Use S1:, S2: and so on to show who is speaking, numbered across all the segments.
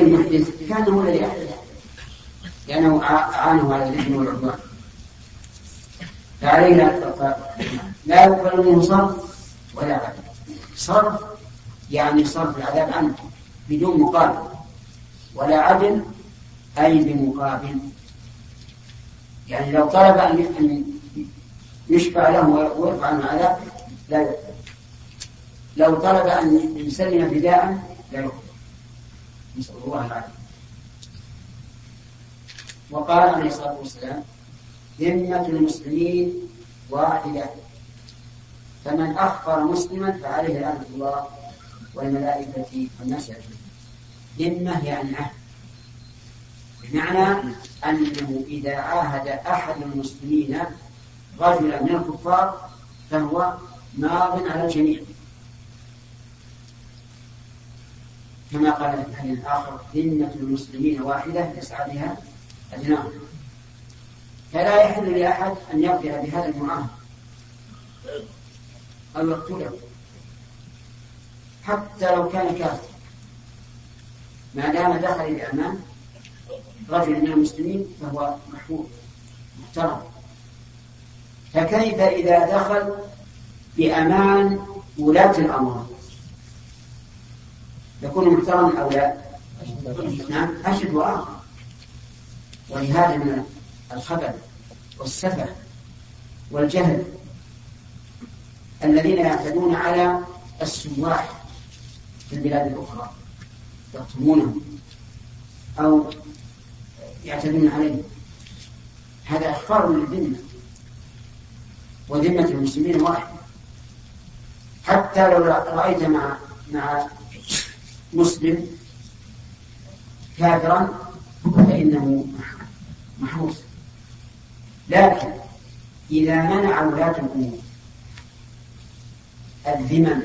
S1: المحدث. كانه الذي أحدث. لأنه أعانه على الإثم والعدوان. فعليه لا يقبل منه صرف ولا عدل. صرف يعني صرف العذاب عنه بدون مقابل. ولا عدل أي بمقابل. يعني لو طلب أن يشفع له ويرفع عنه العذاب لا يقبل. لو طلب أن يسلم فداء لا يقبل. نسأل الله العافية وقال عليه الصلاة والسلام ذمة المسلمين واحدة. فمن أخبر مسلما فعليه لعنة الله والملائكة والناس أجمعين. ذمة يعني عهد. بمعنى أنه إذا عاهد أحد المسلمين رجلا من الكفار فهو ماض على الجميع. كما قال في الحديث الآخر ذمة المسلمين واحدة يسعى بها أدناهم فلا يحل لأحد أن يقضي بهذا المعاهد أو يقتله حتى لو كان كافر. ما دام دخل بأمان رجل من المسلمين فهو محفوظ محترم. فكيف إذا دخل بأمان ولاة الأمر؟ يكون محترما أو لا. نعم أشد وآخر ولهذا من الخبث والسفه والجهل الذين يعتدون على السواح في البلاد الأخرى يقتلونهم أو يعتدون عليهم. هذا إخفار للذمة وذمة المسلمين واحدة حتى لو رأيت مع مع مسلم كافرا فإنه محروس لكن إذا منع ولاة الأمور الذمم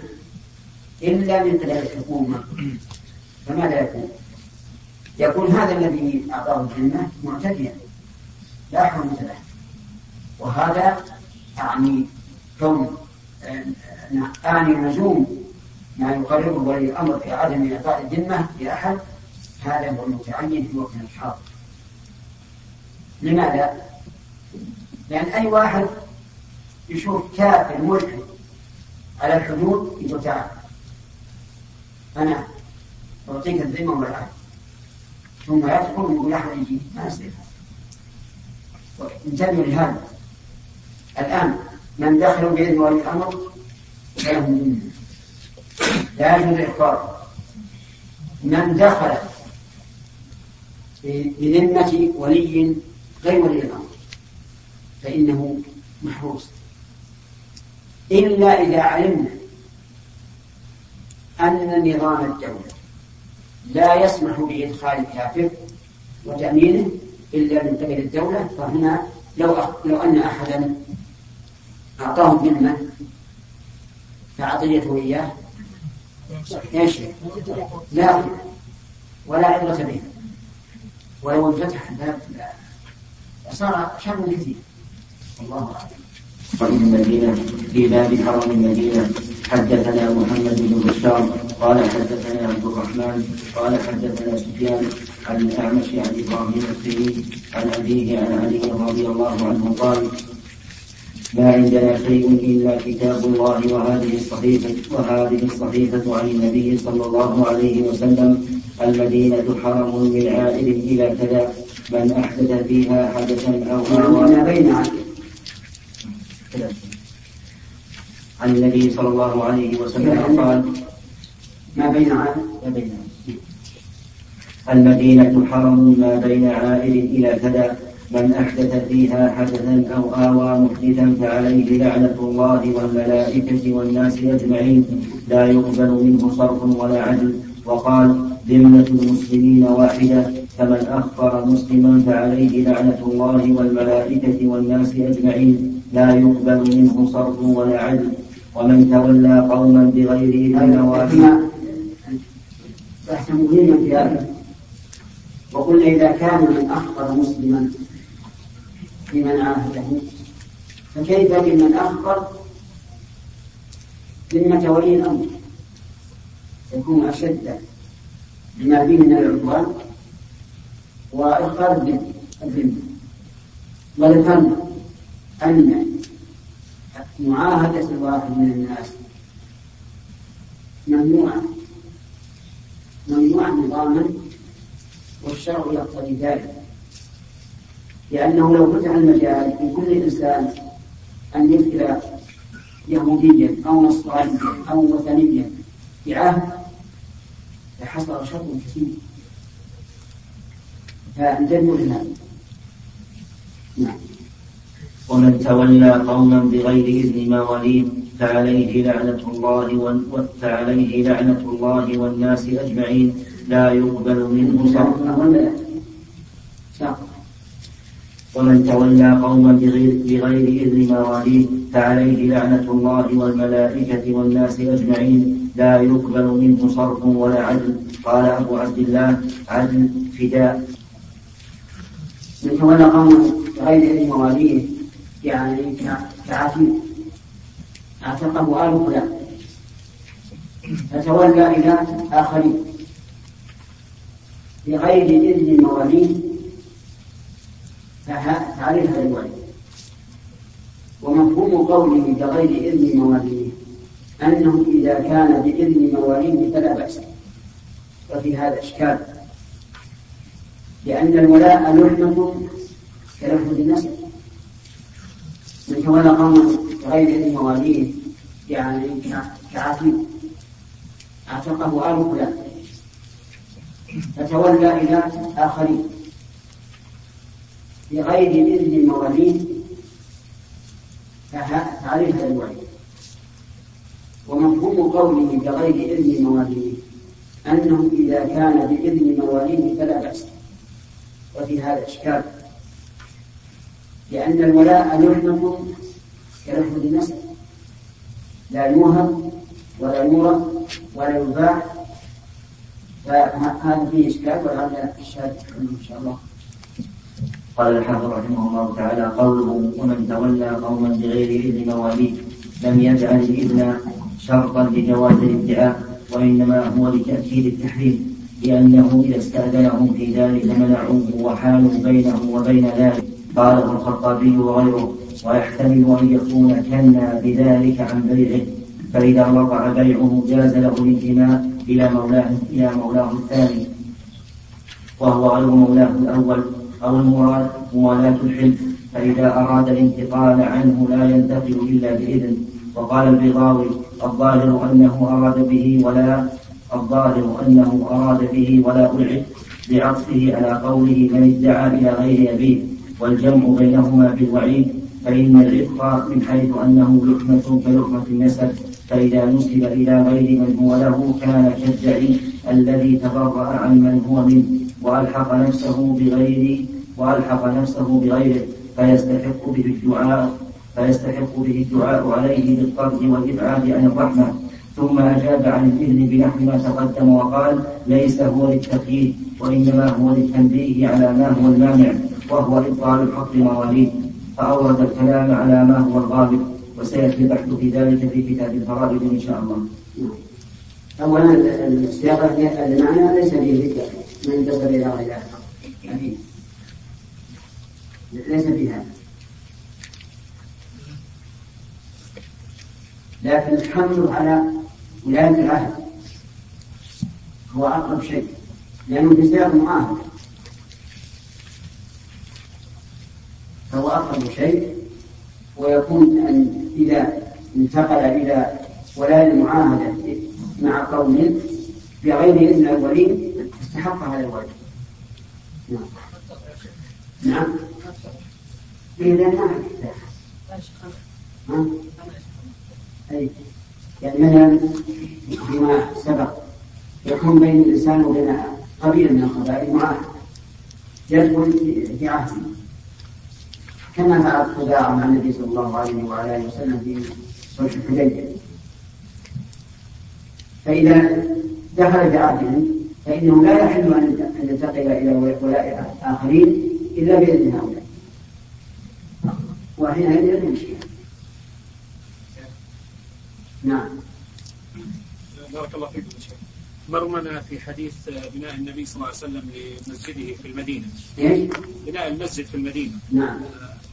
S1: إلا من قبل الحكومة فماذا يكون؟ يكون هذا الذي أعطاه الجنة معتديا لا حرمة له وهذا أعني كون أعني مزوم ما يقرره ولي الأمر في عدم إعطاء الذمة لأحد هذا هو المتعين في وقت الحاضر. لماذا؟ لأن أي واحد يشوف كافر ملحد على الحدود يقول تعال أنا أعطيك الذمة والعهد ثم يدخل ويقول أحد يجي ما يصير انتبهوا لهذا. الآن من دخلوا بإذن ولي الأمر فلهم ذمة لا يجوز من دخل بذمة ولي غير ولي الأمر فإنه محروس إلا إذا علمنا أن نظام الدولة لا يسمح بإدخال الكافر وتأمينه إلا من قبل الدولة فهنا لو. لو أن أحدا أعطاهم ذمة فعطيته إياه إيش؟ لا ولا عبرة به. ولو انفتح الباب صار شر كثير الله أعلم.
S2: وفي المدينة في باب حرم المدينة حدثنا محمد بن بشار قال حدثنا عبد الرحمن قال حدثنا سفيان عن الأعمش عن إبراهيم السيد عن أبيه عن علي رضي الله عنه قال ما عندنا شيء إلا كتاب الله وهذه الصحيفة وهذه الصحيفة عن النبي صلى الله عليه وسلم المدينة حرم من عائد إلى كذا من أحدث فيها حدثا أو
S1: ما بين
S2: عن النبي صلى الله عليه وسلم قال
S1: ما بين عائد ما بين
S2: المدينة حرم ما بين عائد إلى كذا من أحدث فيها حدثا أو آوى محدثا فعليه لعنة الله والملائكة والناس أجمعين. لا يقبل منه صرف ولا عدل. وقال ذمة المسلمين واحدة فمن أخبر مسلما فعليه لعنة الله والملائكة والناس أجمعين. لا يقبل منه صرف ولا عدل. ومن تولى قوما بغير إذن واحد.
S1: بحث مهم في هذا. وقلنا إذا كان من أخبر مسلما بمن عاهده فكيف بمن أخبر ذمة ولي الأمر. يكون أشد بما فيه من العدوان وإخراج الذمة وذكرنا أن معاهدة الواحد من الناس ممنوعة. ممنوعة نظاما والشرع يقتضي ذلك. لأنه لو فتح المجال لكل إنسان أن يدخل يهوديا أو نصرانيا أو وثنيا بعهد لحصل شر كثير. فانتبهوا لهذا
S2: نعم. ومن تولى قوما بغير إذن مواليد فعليه لعنة الله فعليه لعنة الله والناس أجمعين لا يقبل منه صرف ومن تولى قوما بغير, بغير إذن مواليه فعليه لعنة الله والملائكة والناس أجمعين. لا يقبل منه صرف ولا عدل. قال أبو عبد الله عدل فداء.
S1: من تولى قوما بغير إذن مواليه يعني كعتيق أعتقه آل فلان. فتولى إلى آخرين. بغير إذن مواليه فعليه هذا ومفهوم قوله بغير إذن مواليه أنه إذا كان بإذن مواليه فلا بأس. وفي هذا إشكال لأن الولاء لحمة كلفظ النسب. من تولى قوما بغير إذن مواليه يعني كعتيق أعتقه آل فلان فتولى إلى آخرين. بغير إذن مواليه فعليه هذا الوعيد ومفهوم قوله بغير إذن مواليه أنه إذا كان بإذن مواليه فلا بأس. وفي هذا إشكال. لأن الولاء لحمة كلحمة النسب. لا يوهب ولا يورث ولا يباع. فهذا فيه إشكال ولعل الشاهد إن شاء الله.
S2: قال الحافظ رحمه الله تعالى قوله ومن تولى قوما بغير إذن مواليه لم يجعل الإذن شرطا لجواز الادعاء وإنما هو لتأكيد التحريم لأنه إذا استأذنهم في ذلك منعوه وحالوا بينه وبين ذلك. قاله الخطابي وغيره ويحتمل أن يكون كنا بذلك عن بيعه فإذا وقع بيعه جاز له الانتماء إلى مولاه إلى مولاه الثاني وهو غير مولاه الأول. أو المراد موالاة الحلف فإذا أراد الانتقال عنه لا ينتقل إلا بإذن. وقال البيضاوي الظاهر أنه أراد به ولا الظاهر أنه أراد به ولا ألعب بعطفه على قوله من ادعى إلى غير أبيه والجمع بينهما بالوعيد فإن العتق من حيث أنه لحمة كلحمة النسب. فإذا نسب إلى غير من هو له كان كالدعي الذي تبرأ عن من هو منه وألحق نفسه بغير وألحق نفسه بغيره فيستحق به الدعاء فيستحق به الدعاء عليه بالطرد والإبعاد عن الرحمة. ثم أجاب عن الإذن بنحو ما تقدم وقال ليس هو للتقييد وإنما هو للتنبيه على ما هو المانع وهو إبطال الحق مواليد. فأورد الكلام على ما هو الغالب. وسيأتي البحث في ذلك في كتاب الفرائض إن شاء الله.
S1: أولا السياق المعنى ليس فيه ذكر من انتصر إلى غير ليس فيها لكن الحمل على ولاية العهد. هو أقرب شيء لأنه في سياق معاهد. فهو أقرب شيء ويكون أن إذا انتقل إلى ولاية المعاهدة مع قوم بغير إذن الأولين استحق هذا الواجب نعم. نعم. إذا ما أي. يعني مثلا فيما سبق يكون بين الإنسان وبين قبيلة من القبائل معاهد يدخل في عهد كما فعل خداع مع النبي صلى الله عليه وعلى آله وسلم في صلح الحديبيه فإذا دخل بعهدهم فإنه لا يحل أن ينتقل إلى ولاء آخرين إلا بإذن هؤلاء. وحينئذ يمشي نعم.
S3: بارك الله فيكم مرمنا في حديث بناء النبي صلى الله عليه وسلم لمسجده في المدينة.
S1: إيش؟
S3: بناء المسجد في المدينة.
S1: نعم.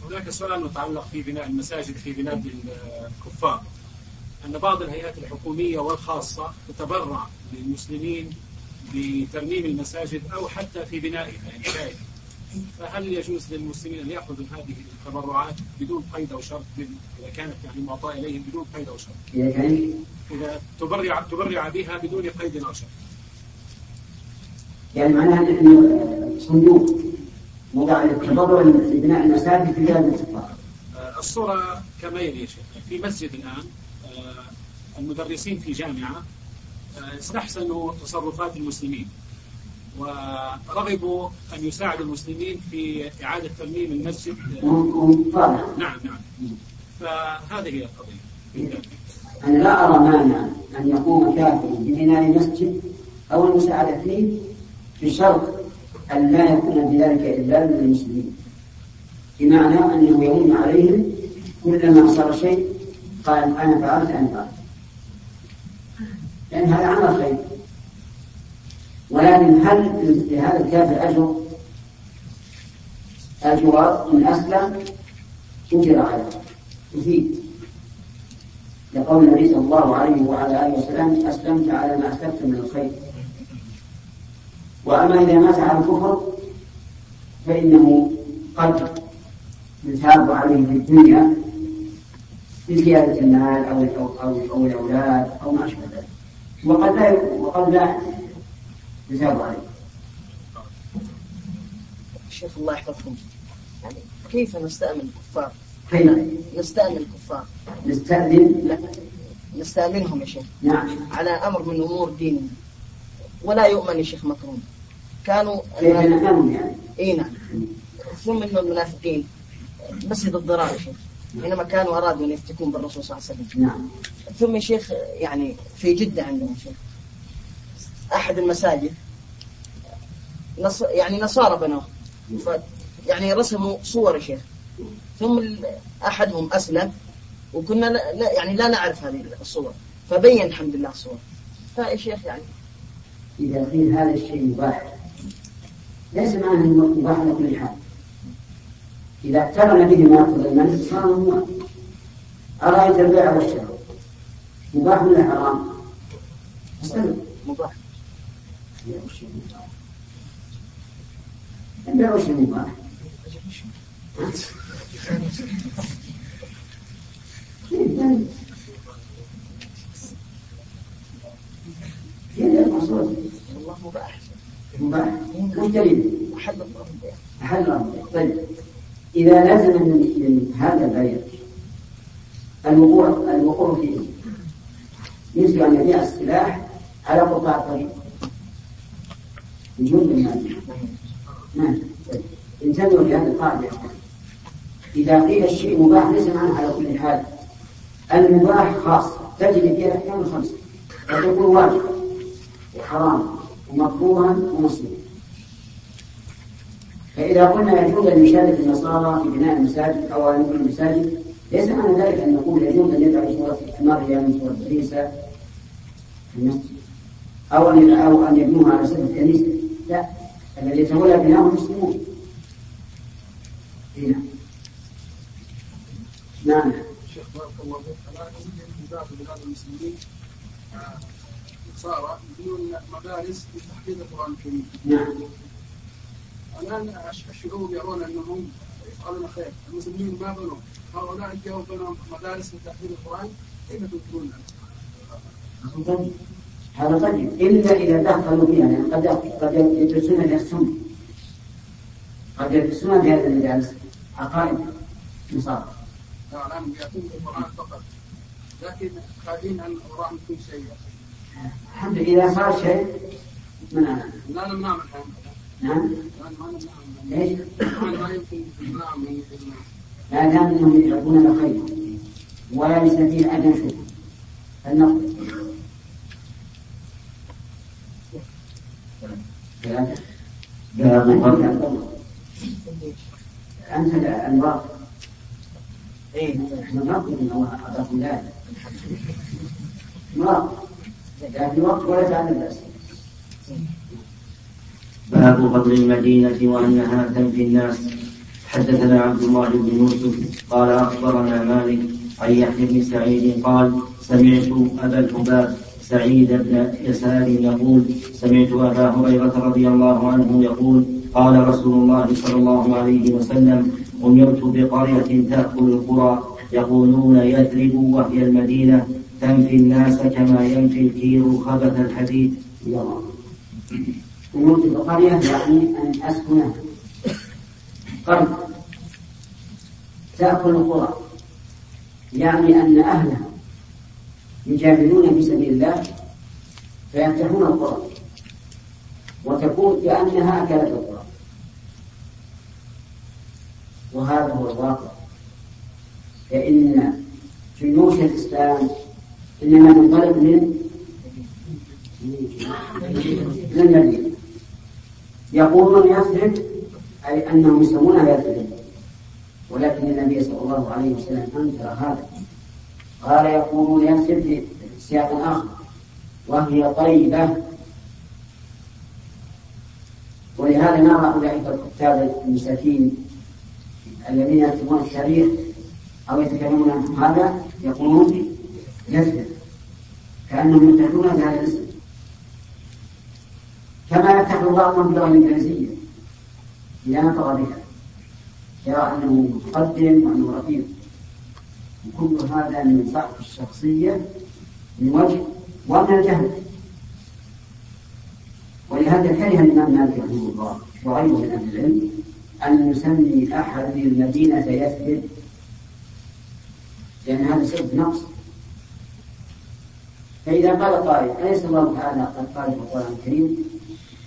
S3: هناك سؤال متعلق في بناء المساجد في بلاد الكفار. أن بعض الهيئات الحكومية والخاصة تتبرع للمسلمين بترميم المساجد أو حتى في بنائها إنشائها فهل يجوز للمسلمين أن يأخذوا هذه التبرعات بدون قيد أو شرط؟ إذا كانت يعني معطاة إليهم بدون قيد أو شرط.
S1: إذا كان
S3: إذا تبرع تبرع بها بدون قيد أو شرط.
S1: يعني معناها أنه صندوق. وضع للتبرع لبناء المساجد في بلاد الكفار
S3: آه، الصورة كما يلي يا شيخ؟ في مسجد الآن آه، المدرسين في جامعة آه، استحسنوا تصرفات المسلمين ورغبوا أن يساعدوا المسلمين في إعادة ترميم المسجد. نعم نعم. فهذه هي القضية.
S1: أنا لا أرى مانع أن يقوم كافر ببناء مسجد أو المساعدة فيه بشرط أن لا يكون بذلك إلا للمسلمين. بمعنى أنه يمن عليهم كلما صار شيء قال أنا فعلت أنا فعلت. لأن هذا عمل خير. ولكن هل لهذا الكافر أجر؟ أجر من أسلم أجر عليه يفيد لقول النبي صلى الله عليه وعلى آله وسلم أسلمت على ما أسلمت من الخير. وأما إذا مات على الكفر فإنه قد يثاب عليه في الدنيا بزيادة المال أو أو أو الأولاد أو ما أشبه ذلك. وقد لا وقد لا يثاب عليه.
S4: شيخ الله يحفظكم. يعني كيف نستأمن الكفار؟
S1: كيف؟
S4: نستأمن الكفار.
S1: نستأذن.
S4: لا نستأمنهم يا شيخ.
S1: نعم.
S4: على أمر من أمور ديننا. ولا يؤمن يا شيخ مكروم كانوا
S1: يعني؟
S4: إي نعم. ثم انه المنافقين. مسجد الضرار يا شيخ حينما كانوا أرادوا أن يفتكون بالرسول صلى الله عليه وسلم.
S1: نعم.
S4: ثم يا شيخ يعني في جدة عندنا شيخ. أحد المساجد نص يعني نصارى بنوه. ف يعني رسموا صور يا شيخ. ثم أحدهم أسلم وكنا لا لا- يعني لا نعرف هذه الصور. فبين الحمد لله الصور. فيا شيخ يعني
S1: إذا قيل هذا الشيء مباح. ليس معناه أنه مباح على كل حال إذا اقترن به ما يأخذ المنع صار ممنوع أرأيت البيع والشراء مباح ولا حرام؟
S4: مباح
S1: البيع والشراء مباح. كيف المقصود؟
S4: والله مباح
S1: مباح وش دليل؟
S4: حل الله البيع
S1: طيب. إذا لزم من, من هذا البيع الوقوع الوقوع فيه. مثل أن يبيع السلاح على قطاع الطريق. يجوز المال نعم. طيب. انتبهوا لهذه القاعدة. إذا قيل الشيء مباح ليس معناه على كل حال. المباح خاص. تجد فيها الأحكام الخمسة وتكون واجبة وحرام. ومكروها ومصيبا فإذا قلنا يجوز أن يشارك النصارى في بناء المساجد أو أن يبنوا المساجد ليس معنى ذلك أن نقول يجوز أن يدعوا صورة مريم صورة عيسى في المسجد أو أن أو أن يبنوها على سبيل الكنيسة لا الذي يتولى بناءه المسلمون. هنا. نعم.
S3: شيخ بارك الله فيك. المسلمين. آه، نصارى يبنون مدارس لتحفيظ القرآن الكريم.
S1: نعم.
S3: الآن الشعوب يرون أنهم يفعلون خير. المسلمين ما بنوا. هؤلاء جاءوا بنوا مدارس لتحفيظ القرآن. كيف تنكرون.
S1: هذا طيب. إلا إذا دخلوا فيها يعني قد قد يدرسون السنة قد يدرسون في هذه المدارس. عقائد نصارى
S3: لا الآن ياتون بالقران فقط. لكن خارجين عن وراء كل شيء
S1: الحمد لله إذا صار شيء منعنا
S3: لا نمنع من هذا
S1: نعم.
S3: من
S1: لا دام إنهم يدعون فيه ادنى شبهه النقد ثلاثة
S2: ذهب القبر
S1: أنت الأنوار
S4: إيه.
S1: نحن نقول أنه أعطاكم ذلك. بأس
S2: باب فضل المدينة وأنها تنفي الناس. حدثنا عبد الله بن يوسف قال أخبرنا مالك عن يحيى بن سعيد قال سمعت أبا الحباب سعيد بن يسار يقول سمعت أبا هريرة رضي الله عنه يقول قال رسول الله صلى الله عليه وسلم أمرت بقرية تأكل القرى يقولون يثرب وهي المدينة. تنفي الناس كما ينفي الكير خبث الحديد.
S1: أمرت بقرية يعني أن أسكنها قرية تأكل القرى. يعني أن أهلها يجاهدون في سبيل الله فيفتحون القرى. وتكون كأنها أكلت القرى. وهذا هو الواقع. فإن جيوش الإسلام إنما تنطلق من من المدينة يقولون يثرب أي أنهم يسمونها يثرب ولكن النبي صلى الله عليه وسلم أنكر هذا. قال يقولون يثرب في سياق آخر. وهي طيبة. ولهذا نرى أولئك الكتاب المساكين الذين يكتبون التاريخ أو يتكلمون عن هذا يقولون يثبت كأنهم يتحدون بهذا الاسم. كما يتحد بعضهم باللغة الإنجليزية إذا نطق بها يرى أنه متقدم وأنه رفيق وكل هذا من ضعف الشخصية من وجه ومن الجهل. ولهذا كره الإمام مالك رحمه الله وغيره من أهل العلم أن يسمي أحد المدينة يثبت لأن هذا سبب نقص. فإذا قال قائل أليس الله تعالى قد قال في القرآن الكريم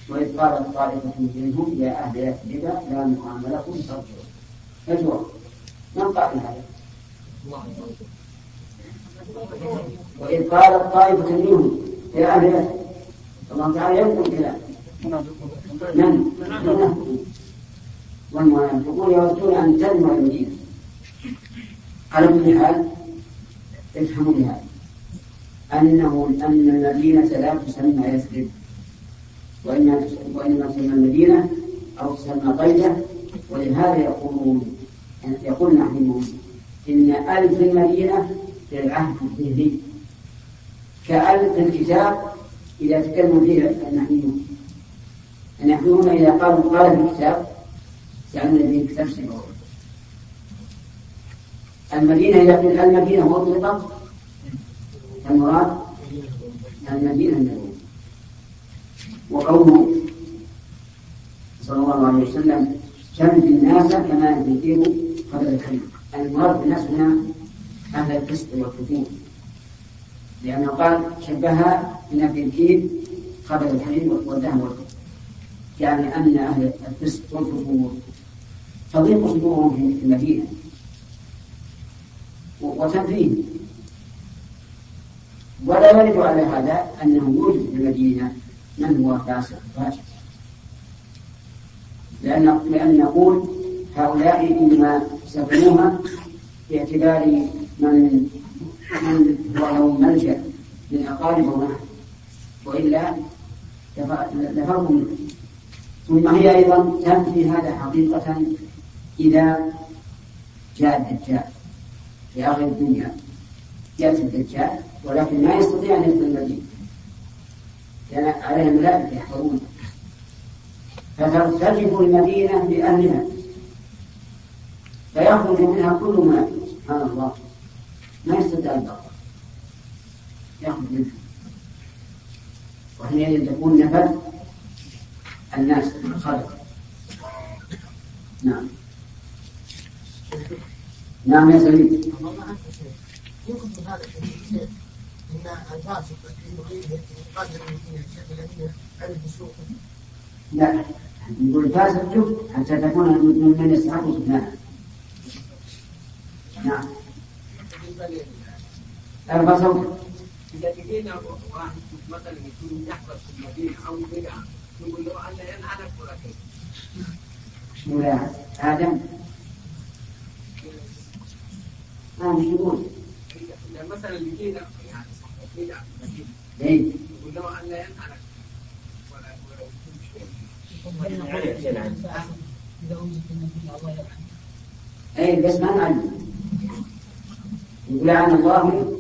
S1: وإذ قالت طائفة منهم يا أهل يثرب لا مقام لكم فارجعوا. الجواب من قال هذا؟ وإذ قالت طائفة منهم يا أهل يثرب الله تعالى ينقل كلام من؟ والمنافقون يودون أن تنمو المدينة. على كل حال افهموا بهذا. أنه أن المدينة لا تسمى يثرب. وإنما وإنما تسمى المدينة أو تسمى طيبة ولهذا يقولون يقول نحن إن ألف المدينة للعهد الذهني كألف الكتاب إذا تكلم فيه النحويون النحويون إذا قالوا قال في الكتاب يعني الذي كتاب سبعون المدينة إذا قيل المدينة مطلقة المراد المدينة النبوية وقوله صلى الله عليه وسلم شمت الناس كما ينفيه قبل الحديث المراد بالناس هنا أهل القسط والفتور. لأنه قال شبهها بنفي الكيد قبل الحديد والدهم والكفر يعني أن أهل الفسق والكفور تضيق صدورهم في المدينة. وتنفيه ولا يرد على هذا أنه يوجد في المدينة من هو فاسق؟ فاجر لأن لأن نقول هؤلاء إنما سكنوها باعتبار من من هو لهم ملجأ من أقارب ونحو وإلا لفروا منه ثم هي أيضا تنفي هذا حقيقة إذا جاء الدجال في آخر الدنيا. يأتي الدجال ولكن ما يستطيع أن يدخل المدينة. لأن عليه ملائكة يحفظون فترتجف المدينة بأهلها فيخرج منها كل ما سبحان الله. ما يستطيع البقاء يخرج منها. وحينئذ تكون نفذ الناس. خلق نعم. نعم يا سليم.
S5: يمكن هذا الحديث ان الفاسق يقدر المدينة على الفسوق
S1: لا نقول فاسق شوف حتى تكون من يستحق سكنها نعم. ارفع صوتك
S3: إذا لقينا واحد مثلا يكون يحفظ في المدينة أو بدعة نقول له أنا ينعنك ولا كيف؟
S1: ولا آدم. ما مش يقول؟
S3: إذا مثلا لقينا يعني صاحب بدعة في المدينة
S1: إيه
S3: نقول له أنا ينعنك ولا
S1: اي بس ما نعلم يقول عن الله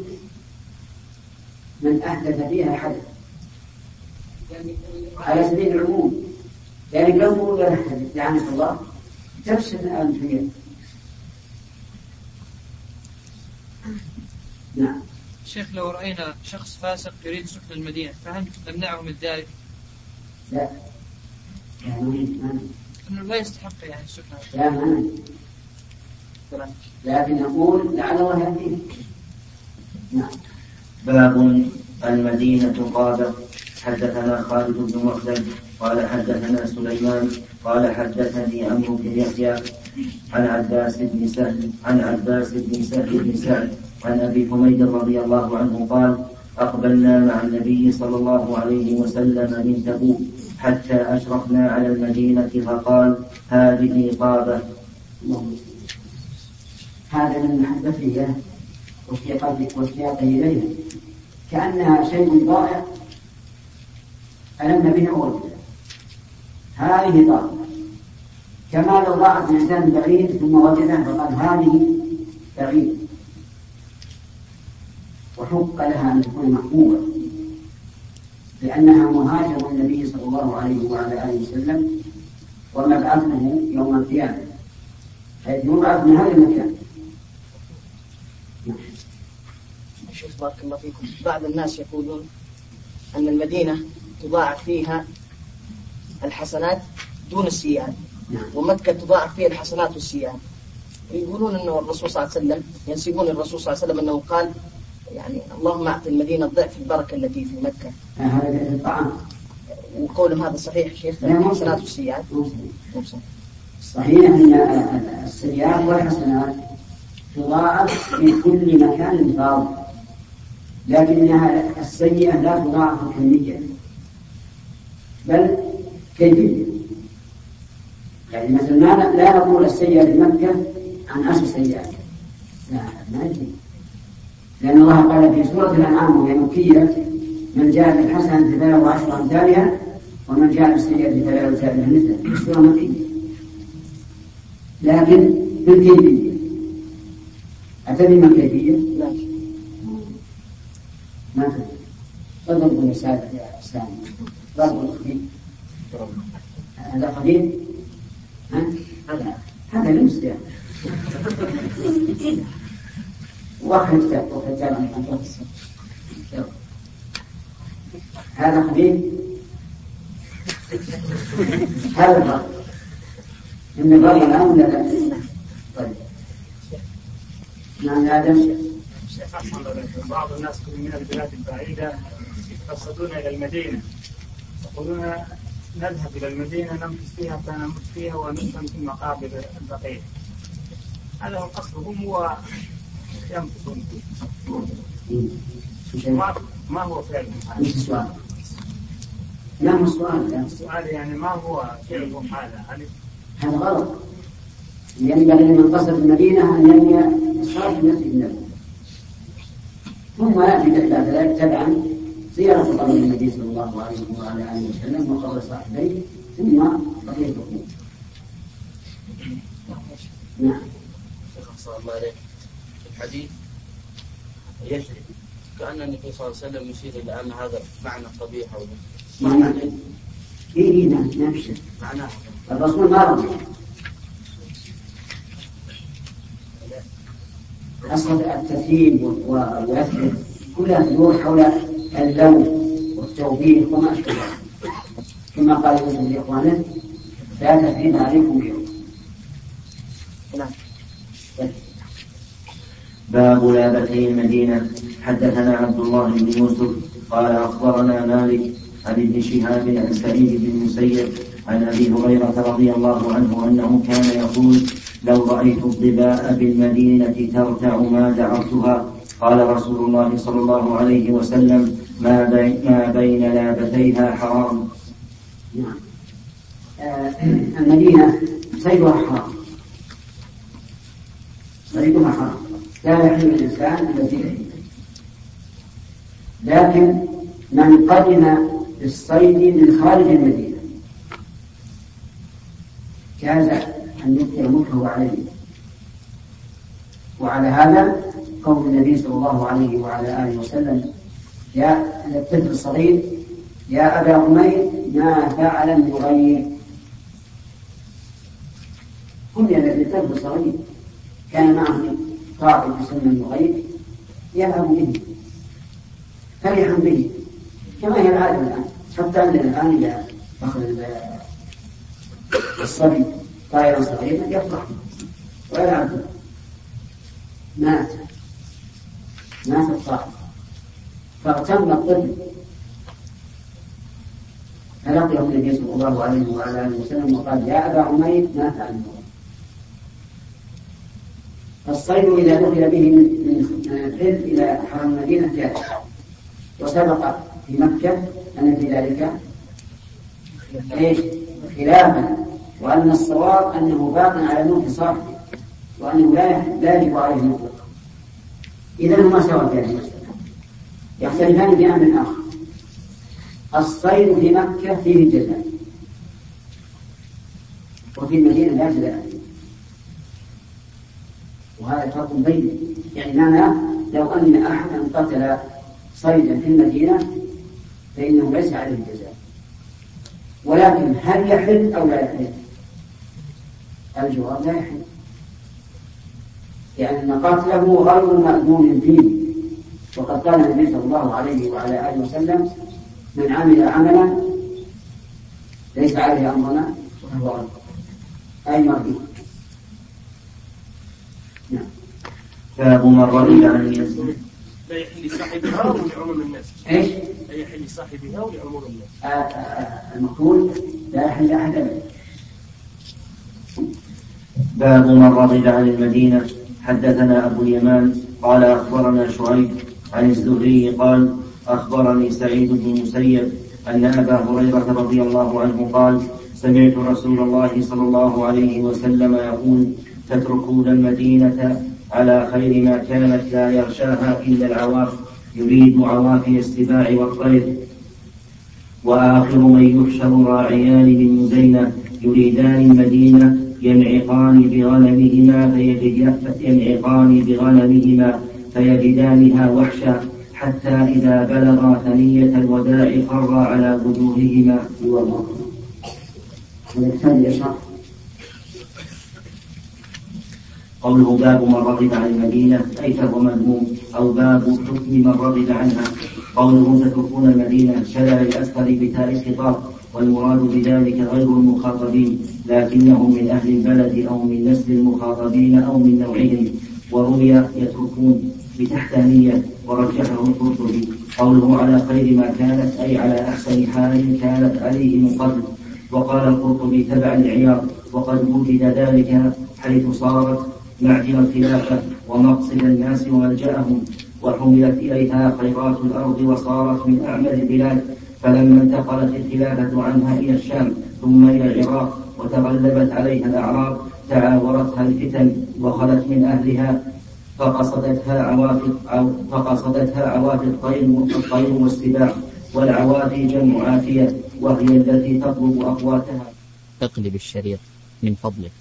S1: من احدث فيها حدث على سبيل العموم يعني لو قول لعنة الله تفسد الأنفياء نعم
S6: شيخ لو رأينا شخص فاسق يريد سكن المدينة فهل نمنعه من ذلك؟
S1: لا.
S6: أنه لا يستحق يعني السكن
S1: لا ما لكن نقول لعل الله يهديه. نعم.
S2: باب المدينة قادة. حدثنا خالد بن مخلد قال حدثنا سليمان. قال حدثني عمرو بن يحيى. عن عباس بن سهل. عن عباس بن سهل بن سعد عن أبي حميد رضي الله عنه قال أقبلنا مع النبي صلى الله عليه وسلم من تبوك حتى أشرفنا على المدينة فقال هذه قابة.
S1: هذا من محبته واشتياقه اليه كأنها شيء ضائع. ألم به أول هذه طاقة كما لو ضاعت الإنسان بعيد ثم وجده فقال هذه بعيد. وحق لها أن تكون محبوبة لأنها مهاجر النبي صلى الله عليه وعلى آله وسلم ومبعثه يوم القيامة. حيث يبعث من هذا المكان.
S4: شيخ بارك الله فيكم. بعض الناس يقولون أن المدينة تضاعف فيها الحسنات دون السيئات
S1: نعم.
S4: ومكة تضاعف فيها الحسنات والسيئات يقولون أنه الرسول صلى الله عليه وسلم ينسبون الرسول صلى الله عليه وسلم أنه قال يعني اللهم أعط المدينة ضعف البركة التي في مكة.
S1: هذا الطعام.
S4: وقولهم هذا صحيح شيخ الحسنات والسيئات
S1: صحيح. أن السيئات والحسنات تضاعف في كل مكان فاضل لكنها السيئة لا تضاعف كمية. بل كيفية يعني مثلا لا نقول السيئة لمكة عن عشر سيئات لا ما يجي لأن الله قال في سورة الأنعام وهي مكية من جاء بالحسنة فله عشر أمثالها ومن جاء بالسيئة فلا يمثالها مثله سورة مكية. لكن بالكيفية. أتدري ما الكيفية؟ لا ما تدري تضرب يا سامي ضرب الخفيف هذا خفيف هذا. هذا لمس هذا خفيف هذا الضرب إن ولا لا؟ طيب. نعم آدم.
S3: بعض الناس من البلاد البعيدة يقصدون إلى المدينة. يقولون نذهب إلى المدينة نمكث فيها فنمت فيها وندفن في مقابر البقيع. هذا هو قصدهم ويمكثون ما, هو هذا؟
S1: السؤال؟ لا مو سؤال
S3: السؤال يعني ما هو فعلهم هذا؟
S1: هذا غلط ينبغي لمن قصد المدينة أن ينوي الصلاة في مسجد النبي ثم يأتي بعد ذلك تبعا زيارة قبر النبي صلى الله عليه وعلى آله وسلم وقبر صاحبيه ثم بقية الحقوق. نعم.
S7: شيخ الله عليه الحديث يشرب. كأن النبي صلى الله عليه وسلم يشير إلى أن هذا معنى قبيح أو
S1: معنى إيه إيه نعم نعم
S7: معناه.
S1: الرسول ما رضي. أصل التثييب واليثرب كلها تدور حول اللوم والتوبيخ وما أشبه كما قال يوسف لإخوانه لا تثريب عليكم اليوم
S2: نعم باب لابتي المدينة. حدثنا عبد الله بن يوسف قال أخبرنا مالك عن ابن شهاب عن سعيد بن المسيب عن أبي هريرة رضي الله عنه أنه كان يقول لو رأيت الظباء بالمدينة ترتع ما دعرتها قال رسول الله صلى الله عليه وسلم ما بين, ما بين لابتيها حرام
S1: نعم. آه المدينة صيدها حرام. صيدها حرام. لا يحل الإنسان فيه لكن من قدم بالصيد من خارج المدينة جاز أن يبقي ملكه عليه. وعلى هذا قول النبي صلى الله عليه وعلى آله وسلم يا الطفل الصغير يا أبا عمير ما فعل النغير كل الذي الطفل صغير كان معه قائد يسمى النغير يذهب به فرحا به كما هي العادة الآن. حتى عندنا الآن إذا أخذ الصبي طائرا صغيرا يفرح ويلعب به مات. مات الصاحب. فاغتم الطفل. فلقيه النبي صلى الله عليه وعلى آله وسلم وقال يا أبا عمير ما فعل الصيد إذا دخل به من حل إلى حرم المدينة جاء وسبق في مكة أن في ذلك إيش؟ خلافا. وأن الصواب أنه باق على نوح صاحبه وأنه لا لا يجب عليه مطلقا إذا هما سواء في هذه المساله يختلفان في أمر آخر. الصيد في مكة فيه الجزاء وفي المدينة لا جزاء. وهذا فرق بين. يعني معنى لو أن أحدا قتل صيدا في المدينة فإنه ليس عليه الجزاء. ولكن هل يحل أو لا يحل؟ الجواب لا يحل. لأن قتله غير مأذون فيه. وقد قال النبي صلى الله عليه وعلى آله وسلم من عمل عملا ليس عليه أمرنا. فهو رد أي مرضي.
S2: نعم باب من رضي عن
S3: اليسر لا يحل صاحبها ولعموم الناس.
S1: إيش؟
S3: لا يحل صاحبها ولعموم الناس.
S1: آه، آه، المقول لا يحل أحد
S2: باب من رغب عن المدينة. حدثنا أبو اليمان قال أخبرنا شعيب عن الزهري قال أخبرني سعيد بن المسيب أن أبا هريرة رضي الله عنه قال سمعت رسول الله صلى الله عليه وسلم يقول تتركون المدينة على خير ما كانت لا يغشاها إلا العواف يريد عوافي السباع والطير. وآخر من يحشر راعيان من مزينة يريدان المدينة ينعقان بغنمهما ينعقان بغنمهما فيجدانها وحشا حتى إذا بلغا ثنية الوداع خر على وجوههما. قوله باب من رغب عن المدينة أي فهو مذموم أو باب حكم من رغب عنها. قوله تتركون المدينة شلل الأسفل بتاء الخطاب والمراد بذلك غير المخاطبين لكنهم من أهل البلد أو من نسل المخاطبين أو من نوعهم. وروي يتركون بتحتانية ورجحه القرطبي. قوله على خير ما كانت أي على أحسن حال كانت عليه من قبل. وقال القرطبي تبع العياض وقد وجد ذلك حيث صارت معجم الخلافة ومقصد الناس وملجأهم وحملت إليها خيرات الأرض وصارت من أعمل البلاد فلما انتقلت الخلافة عنها إلى الشام ثم إلى العراق وتغلبت عليها الأعراب تعاورتها الفتن وخلت من أهلها فقصدتها عوافي فقصدتها عوافي الطير الطير والسباع والعوافي جمع عافية وهي التي تطلب أقواتها.
S8: اقلب الشريط من فضلك.